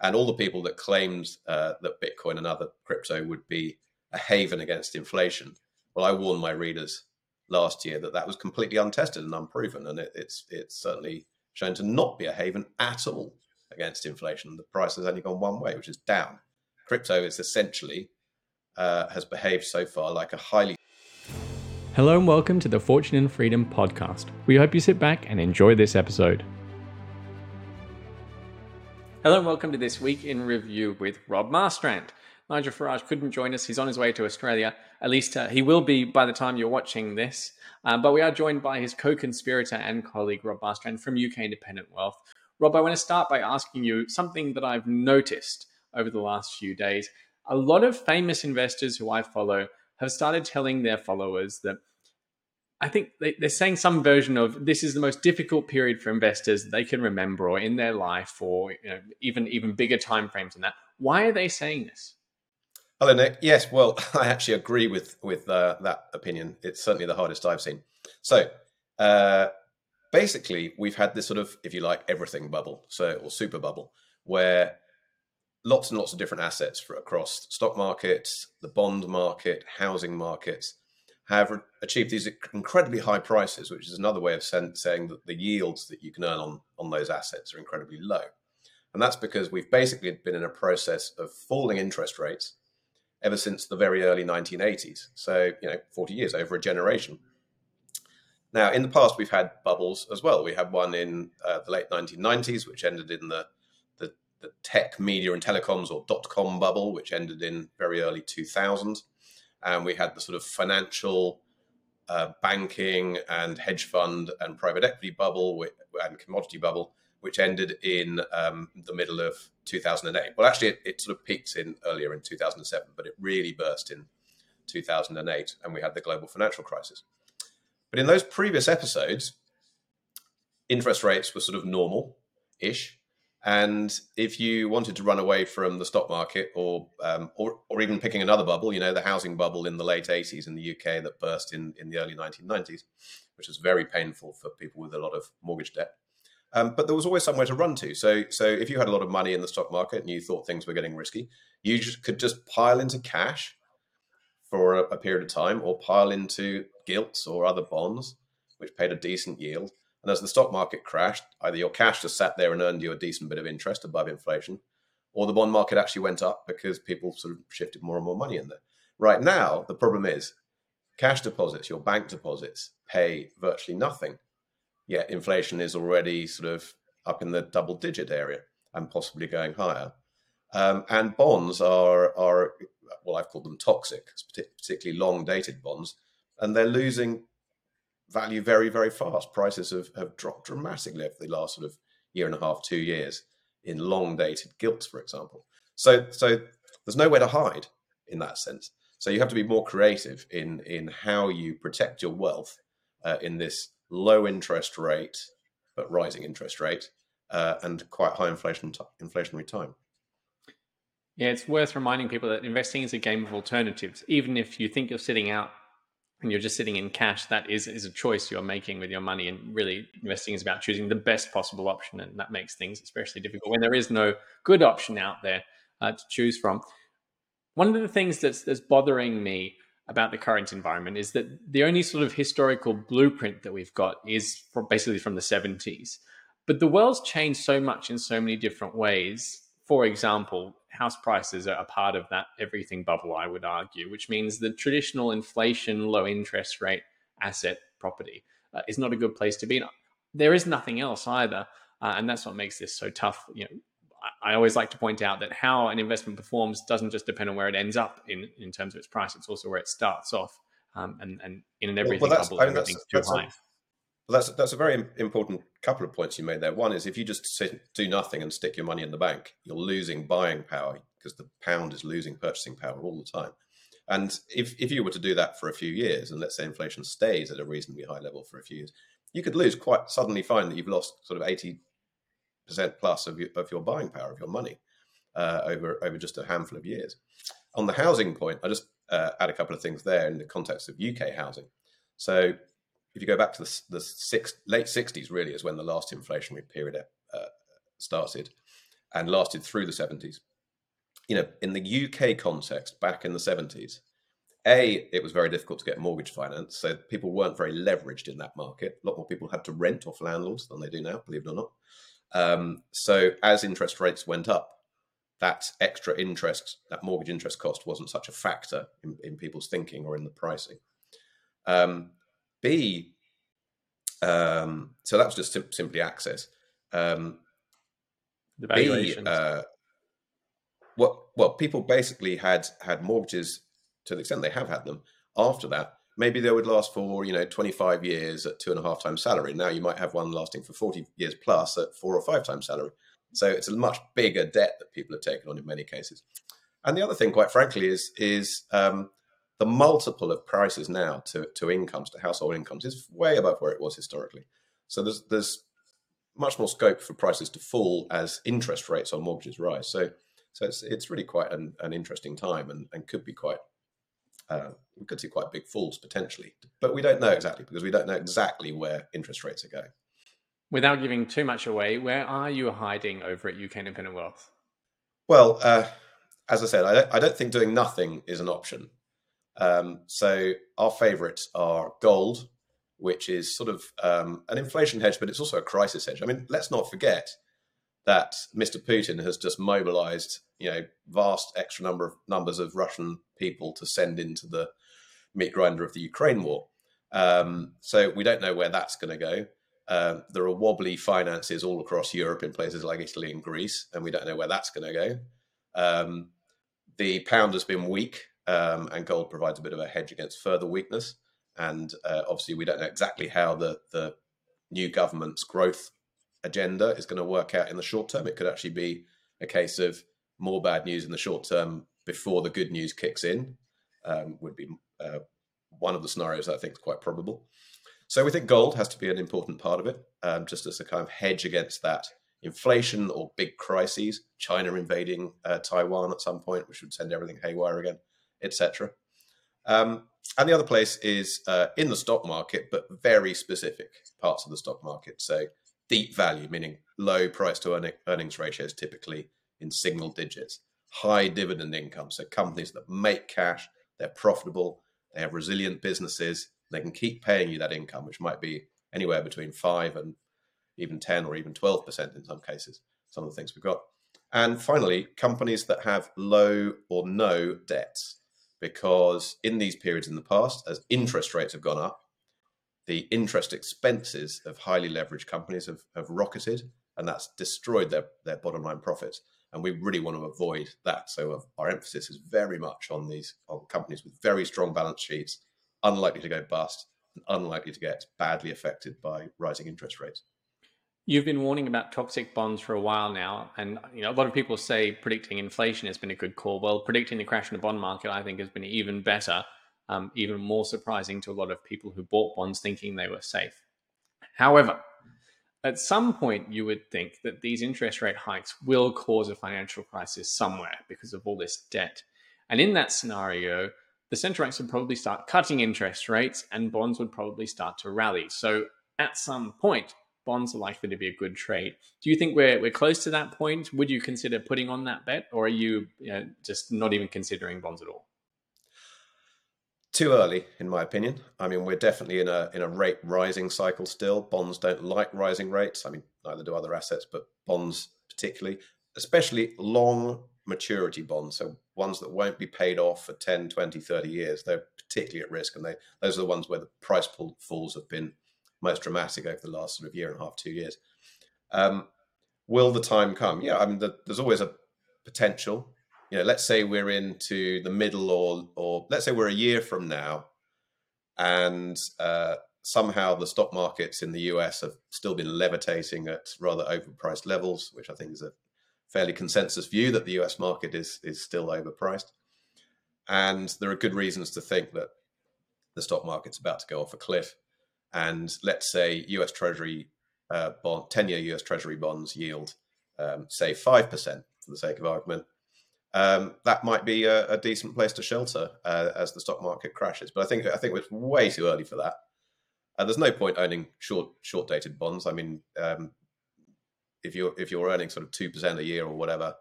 And all the people that claimed uh, that Bitcoin and other crypto would be a haven against inflation, well, I warned my readers last year that that was completely untested and unproven, and it, it's it's certainly shown to not be a haven at all against inflation. The price has only gone one way, which is down. Crypto is essentially uh, has behaved so far like a highly Hello and welcome to the Fortune and Freedom podcast. We hope you sit back and enjoy this episode. Hello and welcome to this week in review with Rob Marstrand. Nigel Farage couldn't join us. He's on his way to Australia. At least uh, he will be by the time you're watching this. Uh, but we are joined by his co conspirator and colleague, Rob Marstrand from UK Independent Wealth. Rob, I want to start by asking you something that I've noticed over the last few days. A lot of famous investors who I follow have started telling their followers that I think they, are saying some version of this is the most difficult period for investors they can remember or in their life or you know, even even bigger time frames than that. Why are they saying this? Hello, Nick. Yes, well, I actually agree with with uh, that opinion. It's certainly the hardest I've seen. So, uh, basically, we've had this sort of, if you like, everything bubble, so or super bubble, where lots and lots of different assets for, across stock markets, the bond market, housing markets have achieved these incredibly high prices, which is another way of saying that the yields that you can earn on, on those assets are incredibly low. And that's because we've basically been in a process of falling interest rates ever since the very early 1980s. So, you know, 40 years, over a generation. Now, in the past, we've had bubbles as well. We had one in uh, the late 1990s, which ended in the, the, the tech, media, and telecoms or dot com bubble, which ended in very early 2000 and we had the sort of financial uh, banking and hedge fund and private equity bubble and commodity bubble, which ended in um, the middle of 2008. Well, actually, it, it, sort of peaked in earlier in 2007, but it really burst in 2008, and we had the global financial crisis. But in those previous episodes, interest rates were sort of normal ish. And if you wanted to run away from the stock market, or um, or, or even picking another bubble, you know, the housing bubble in the late '80s in the UK that burst in in the early 1990s, which was very painful for people with a lot of mortgage debt. Um, but there was always somewhere to run to. So so if you had a lot of money in the stock market and you thought things were getting risky, you just could just pile into cash for a, a period of time, or pile into gilts or other bonds, which paid a decent yield and as the stock market crashed, either your cash just sat there and earned you a decent bit of interest above inflation, or the bond market actually went up because people sort of shifted more and more money in there. Right now, the problem is cash deposits, your bank deposits, pay virtually nothing. Yet inflation is already sort of up in the double digit area and possibly going higher. Um, and bonds are, are, well, I've called them toxic, particularly long dated bonds, and they're losing value very, very fast. Prices have, have dropped dramatically over the last sort of year and a half, two years in long dated gilts, for example. So, so there's nowhere to hide in that sense. So you have to be more creative in in how you protect your wealth uh, in this low interest rate but rising interest rate uh, and quite high inflation t- inflationary time. Yeah, it's worth reminding people that investing is a game of alternatives. Even if you think you're sitting out and you're just sitting in cash, that is is a choice you're making with your money. And really, investing is about choosing the best possible option, and that makes things especially difficult when there is no good option out there uh, to choose from. One of the things that's that's bothering me about the current environment is that the only sort of historical blueprint that we've got is from basically from the 70s. But the world's changed so much in so many different ways. For example, house prices are a part of that everything bubble, I would argue, which means the traditional inflation, low interest rate asset property uh, is not a good place to be. There is nothing else either. Uh, and that's what makes this so tough. You know, I always like to point out that how an investment performs doesn't just depend on where it ends up in, in terms of its price, it's also where it starts off. Um, and, and in an everything well, bubble, I mean, everything's too high. A, well, that's that's a very important couple of points you made there. One is if you just sit, do nothing and stick your money in the bank, you're losing buying power because the pound is losing purchasing power all the time. And if if you were to do that for a few years, and let's say inflation stays at a reasonably high level for a few years, you could lose quite suddenly find that you've lost sort of eighty percent plus of your, of your buying power of your money uh, over over just a handful of years. On the housing point, I just uh, add a couple of things there in the context of UK housing. So if you go back to the, the six, late 60s, really is when the last inflationary period uh, started. and lasted through the 70s. You know, in the UK context, back in the 70s, A, it was very difficult to get mortgage finance. So people weren't very leveraged in that market. A lot more people had to rent off landlords than they do now, believe it or not. Um, so as interest rates went up, that extra interest, that mortgage interest cost wasn't such a factor in, in people's thinking or in the pricing. Um, B, um, so that was just sim- simply access. Um, the valuations. B, uh, well, well, people basically had had mortgages to the extent they have had them. After that, maybe they would last for you know 25 years at two and a half times salary. Now you might have one lasting for 40 years plus at four or five times salary. So it's a much bigger debt that people have taken on in many cases. And the other thing, quite frankly, is is um, the multiple of prices now to, to incomes, to household incomes, is way above where it was historically. So there's there's much more scope for prices to fall as interest rates on mortgages rise. So so it's it's really quite an, an interesting time and, and could be quite uh, we could see quite big falls potentially, but we don't know exactly because we don't know exactly where interest rates are going. Without giving too much away, where are you hiding over at UK Independent Wealth? Well, uh, as I said, I don't, I don't think doing nothing is an option. Um, so our favourites are gold, which is sort of um, an inflation hedge, but it's also a crisis hedge. I mean, let's not forget that Mr. Putin has just mobilized, you know, vast extra number of numbers of Russian people to send into the meat grinder of the Ukraine war. Um, so we don't know where that's going to go. Um, there are wobbly finances all across Europe in places like Italy and Greece, and we don't know where that's going to go. Um, the pound has been weak, um, and gold provides a bit of a hedge against further weakness. And uh, obviously, we don't know exactly how the the new government's growth agenda is going to work out in the short term. It could actually be a case of more bad news in the short term before the good news kicks in. Um, would be uh, one of the scenarios I think is quite probable. So we think gold has to be an important part of it, um, just as a kind of hedge against that inflation or big crises, China invading uh, Taiwan at some point, which would send everything haywire again etc. Um, and the other place is uh, in the stock market, but very specific parts of the stock market. So deep value, meaning low price to earnings ratios, typically in single digits. High dividend income, so companies that make cash, they're profitable, they have resilient businesses, they can keep paying you that income, which might be anywhere between five and even 10 or even 12% in some cases, some of the things we've got. And finally, companies that have low or no debts because in these periods in the past, as interest rates have gone up, the interest expenses of highly leveraged companies have, have rocketed, and that's destroyed their, their bottom line profits. And we really want to avoid that. So uh, our emphasis is very much on these on companies with very strong balance sheets, unlikely to go bust, and unlikely to get badly affected by rising interest rates. You've been warning about toxic bonds for a while now, and you know a lot of people say predicting inflation has been a good call. Well, predicting the crash in the bond market, I think, has been even better, um, even more surprising to a lot of people who bought bonds thinking they were safe. However, at some point, you would think that these interest rate hikes will cause a financial crisis somewhere because of all this debt, and in that scenario, the central banks would probably start cutting interest rates, and bonds would probably start to rally. So, at some point bonds are likely to be a good trade. Do you think we're we're close to that point? Would you consider putting on that bet, or are you, you know, just not even considering bonds at all? Too early, in my opinion. I mean, we're definitely in a in a rate rising cycle still. Bonds don't like rising rates. I mean, neither do other assets, but bonds particularly, especially long maturity bonds, so ones that won't be paid off for 10, 20, 30 years. They're particularly at risk, and they those are the ones where the price pull, falls have been most dramatic over the last sort of year and a half, two years. Um, will the time come? Yeah, I mean, the, there's always a potential. You know, let's say we're into the middle, or or let's say we're a year from now, and uh, somehow the stock markets in the US have still been levitating at rather overpriced levels, which I think is a fairly consensus view that the US market is is still overpriced. And there are good reasons to think that the stock market's about to go off a cliff and let's say US Treasury uh, bond, 10 year US Treasury bonds yield, um, say 5% for the sake of argument, um, that might be a, a, decent place to shelter uh, as the stock market crashes. But I think I think it's way too early for that. Uh, there's no point owning short short dated bonds. I mean, um, if you're if you're earning sort of two percent a year or whatever,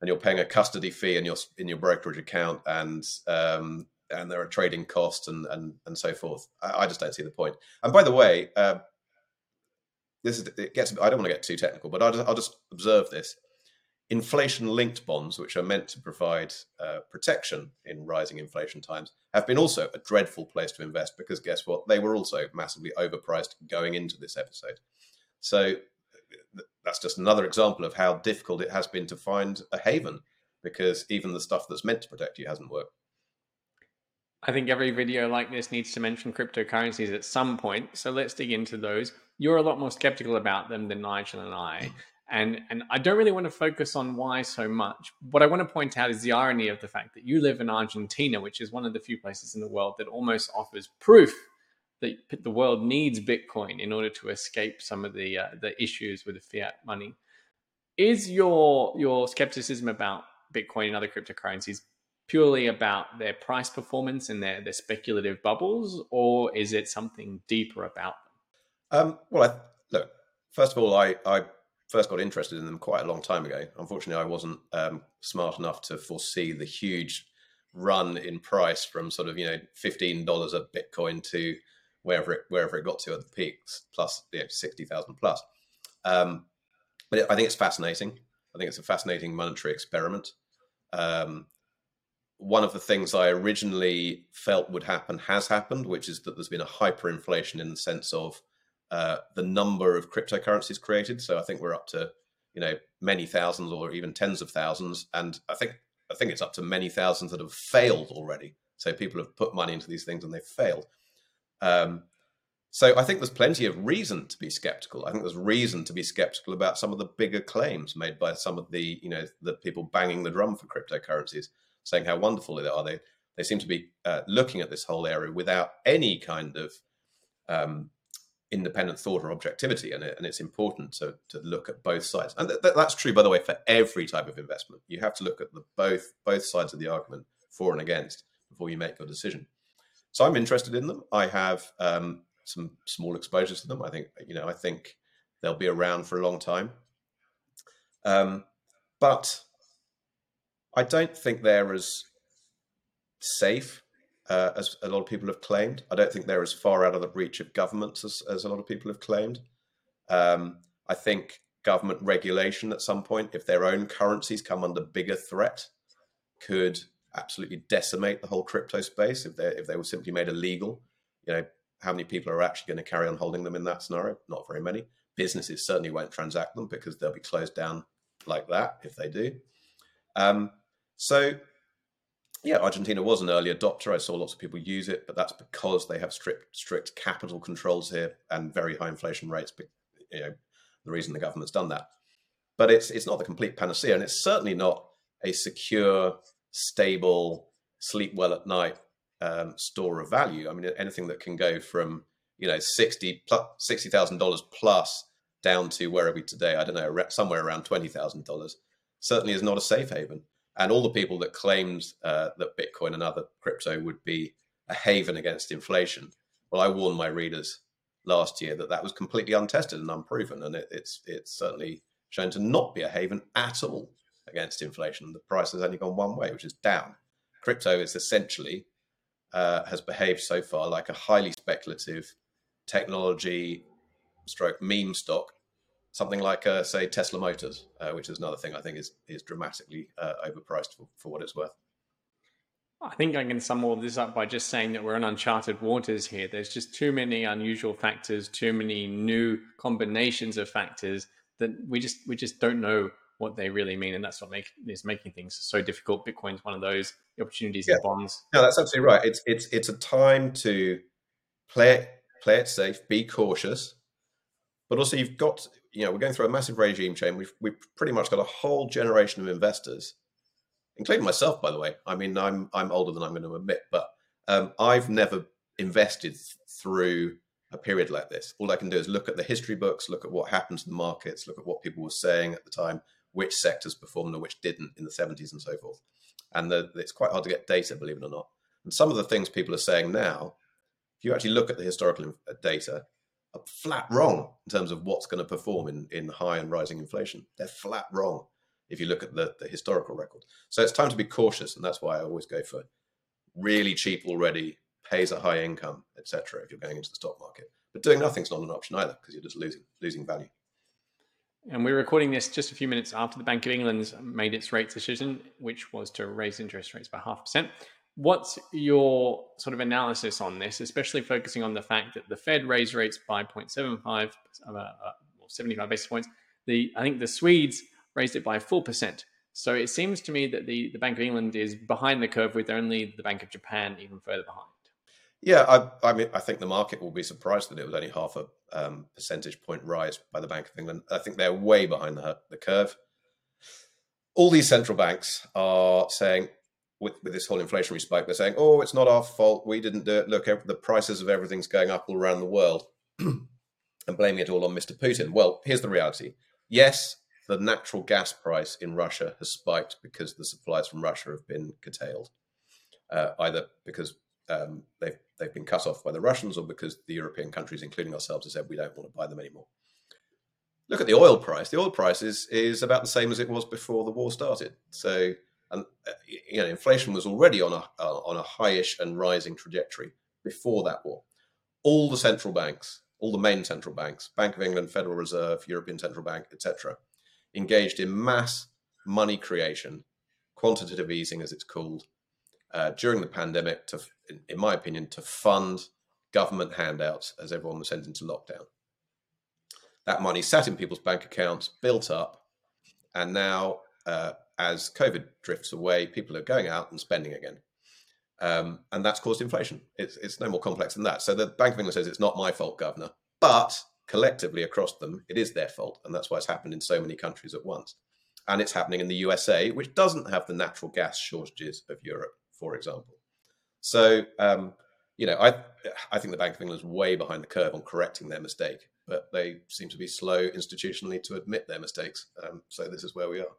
and you're paying a custody fee in your in your brokerage account, and um, and there are trading costs and and and so forth. I, I just don't see the point. And by the way, uh, this is it gets. I don't want to get too technical, but I'll just, I'll just observe this. Inflation-linked bonds, which are meant to provide uh, protection in rising inflation times, have been also a dreadful place to invest because guess what? They were also massively overpriced going into this episode. So that's just another example of how difficult it has been to find a haven because even the stuff that's meant to protect you hasn't worked. I think every video like this needs to mention cryptocurrencies at some point. So let's dig into those. You're a lot more skeptical about them than Nigel and I. And, and I don't really want to focus on why so much. What I want to point out is the irony of the fact that you live in Argentina, which is one of the few places in the world that almost offers proof that the world needs Bitcoin in order to escape some of the uh, the issues with the fiat money. Is your your skepticism about Bitcoin and other cryptocurrencies purely about their price performance and their, their speculative bubbles, or is it something deeper about them? Um, well, I, look, first of all, I, I first got interested in them quite a long time ago. Unfortunately, I wasn't um, smart enough to foresee the huge run in price from sort of you know fifteen dollars a Bitcoin to wherever it wherever it got to at the peaks, plus you know, sixty thousand plus. Um, but it, I think it's fascinating. I think it's a fascinating monetary experiment. Um, one of the things I originally felt would happen has happened, which is that there's been a hyperinflation in the sense of uh, the number of cryptocurrencies created. So I think we're up to you know many thousands or even tens of thousands, and I think I think it's up to many thousands that have failed already. So people have put money into these things and they've failed. Um, so I think there's plenty of reason to be skeptical. I think there's reason to be skeptical about some of the bigger claims made by some of the you know the people banging the drum for cryptocurrencies saying how wonderful they are. They they seem to be uh, looking at this whole area without any kind of um, independent thought or objectivity, and, it, and it's important to to look at both sides. And th- that's true, by the way, for every type of investment. You have to look at the both both sides of the argument for and against before you make your decision. So I'm interested in them. I have um, some small exposures to them. I think you know I think they'll be around for a long time. Um, but I don't think they're as safe uh, as a lot of people have claimed. I don't think they're as far out of the reach of governments as, as a lot of people have claimed. Um, I think government regulation at some point, if their own currencies come under bigger threat, could absolutely decimate the whole crypto space if they if they were simply made illegal. You know, how many people are actually going to carry on holding them in that scenario? Not very many. Businesses certainly won't transact them because they'll be closed down like that if they do. Um, so, yeah, Argentina was an early adopter. I saw lots of people use it, but that's because they have strict strict capital controls here and very high inflation rates. You know, the reason the government's done that. But it's it's not the complete panacea, and it's certainly not a secure, stable, sleep well at night um, store of value. I mean, anything that can go from you know sixty plus sixty thousand dollars plus down to where are we today? I don't know, somewhere around twenty thousand dollars. Certainly is not a safe haven and all the people that claimed uh, that Bitcoin and other crypto would be a haven against inflation. Well, I warned my readers last year that that was completely untested and unproven, and it, it's it's certainly shown to not be a haven at all against inflation. The price has only gone one way, which is down. Crypto is essentially uh, has behaved so far like a highly speculative technology stroke meme stock something like, uh, say, Tesla Motors, uh, which is another thing I think is is dramatically uh, overpriced for, for what it's worth. I think I can sum all this up by just saying that we're in uncharted waters here. There's just too many unusual factors, too many new combinations of factors that we just we just don't know what they really mean, and that's what make, is making things so difficult. Bitcoin's one of those opportunities yeah. in bonds. No, that's absolutely right. It's it's it's a time to play it play it safe, be cautious, but also you've got you know, we're going through a massive regime change. We've we've pretty much got a whole generation of investors, including myself, by the way. I mean, I'm I'm older than I'm going to admit, but um, I've never invested through a period like this. All I can do is look at the history books, look at what happened to the markets, look at what people were saying at the time, which sectors performed and which didn't in the 70s and so forth. And the, it's quite hard to get data, believe it or not. And some of the things people are saying now, if you actually look at the historical data, are flat wrong in terms of what's going to perform in, in high and rising inflation. They're flat wrong if you look at the, the historical record. So it's time to be cautious, and that's why I always go for really cheap already, pays a high income, etc. If you're going into the stock market, but doing nothing's not an option either because you're just losing losing value. And we're recording this just a few minutes after the Bank of England's made its rate decision, which was to raise interest rates by half percent. What's your sort of analysis on this, especially focusing on the fact that the Fed raised rates by 0.75, uh, uh, 75 basis points. The I think the Swedes raised it by 4%. So it seems to me that the, the Bank of England is behind the curve with only the Bank of Japan even further behind. Yeah, I, I mean, I think the market will be surprised that it was only half a um, percentage point rise by the Bank of England. I think they're way behind the, the curve. All these central banks are saying, with, with this whole inflationary spike, they're saying, oh, it's not our fault. We didn't do it. Look, the prices of everything's going up all around the world and blaming it all on Mr. Putin. Well, here's the reality. Yes, the natural gas price in Russia has spiked because the supplies from Russia have been curtailed, uh, either because um, they've they've been cut off by the Russians or because the European countries, including ourselves, have said we don't want to buy them anymore. Look at the oil price. The oil price is is about the same as it was before the war started. So, and uh, you know, inflation was already on a uh, on a highish and rising trajectory before that war. All the central banks, all the main central banks, Bank of England, Federal Reserve, European Central Bank, etc., engaged in mass money creation, quantitative easing, as it's called, uh, during the pandemic, to, in, in my opinion, to fund government handouts as everyone was sent into lockdown. That money sat in people's bank accounts, built up, and now, uh, as COVID drifts away, people are going out and spending again. Um, and that's caused inflation. It's, it's no more complex than that. So the Bank of England says it's not my fault, Governor, but collectively across them, it is their fault. And that's why it's happened in so many countries at once. And it's happening in the USA, which doesn't have the natural gas shortages of Europe, for example. So, um, you know, I, I think the Bank of England is way behind the curve on correcting their mistake, but they seem to be slow institutionally to admit their mistakes. Um, so this is where we are.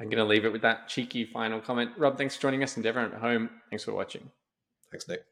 I'm going to leave it with that cheeky final comment. Rob, thanks for joining us, and everyone at home, thanks for watching. Thanks, Nick.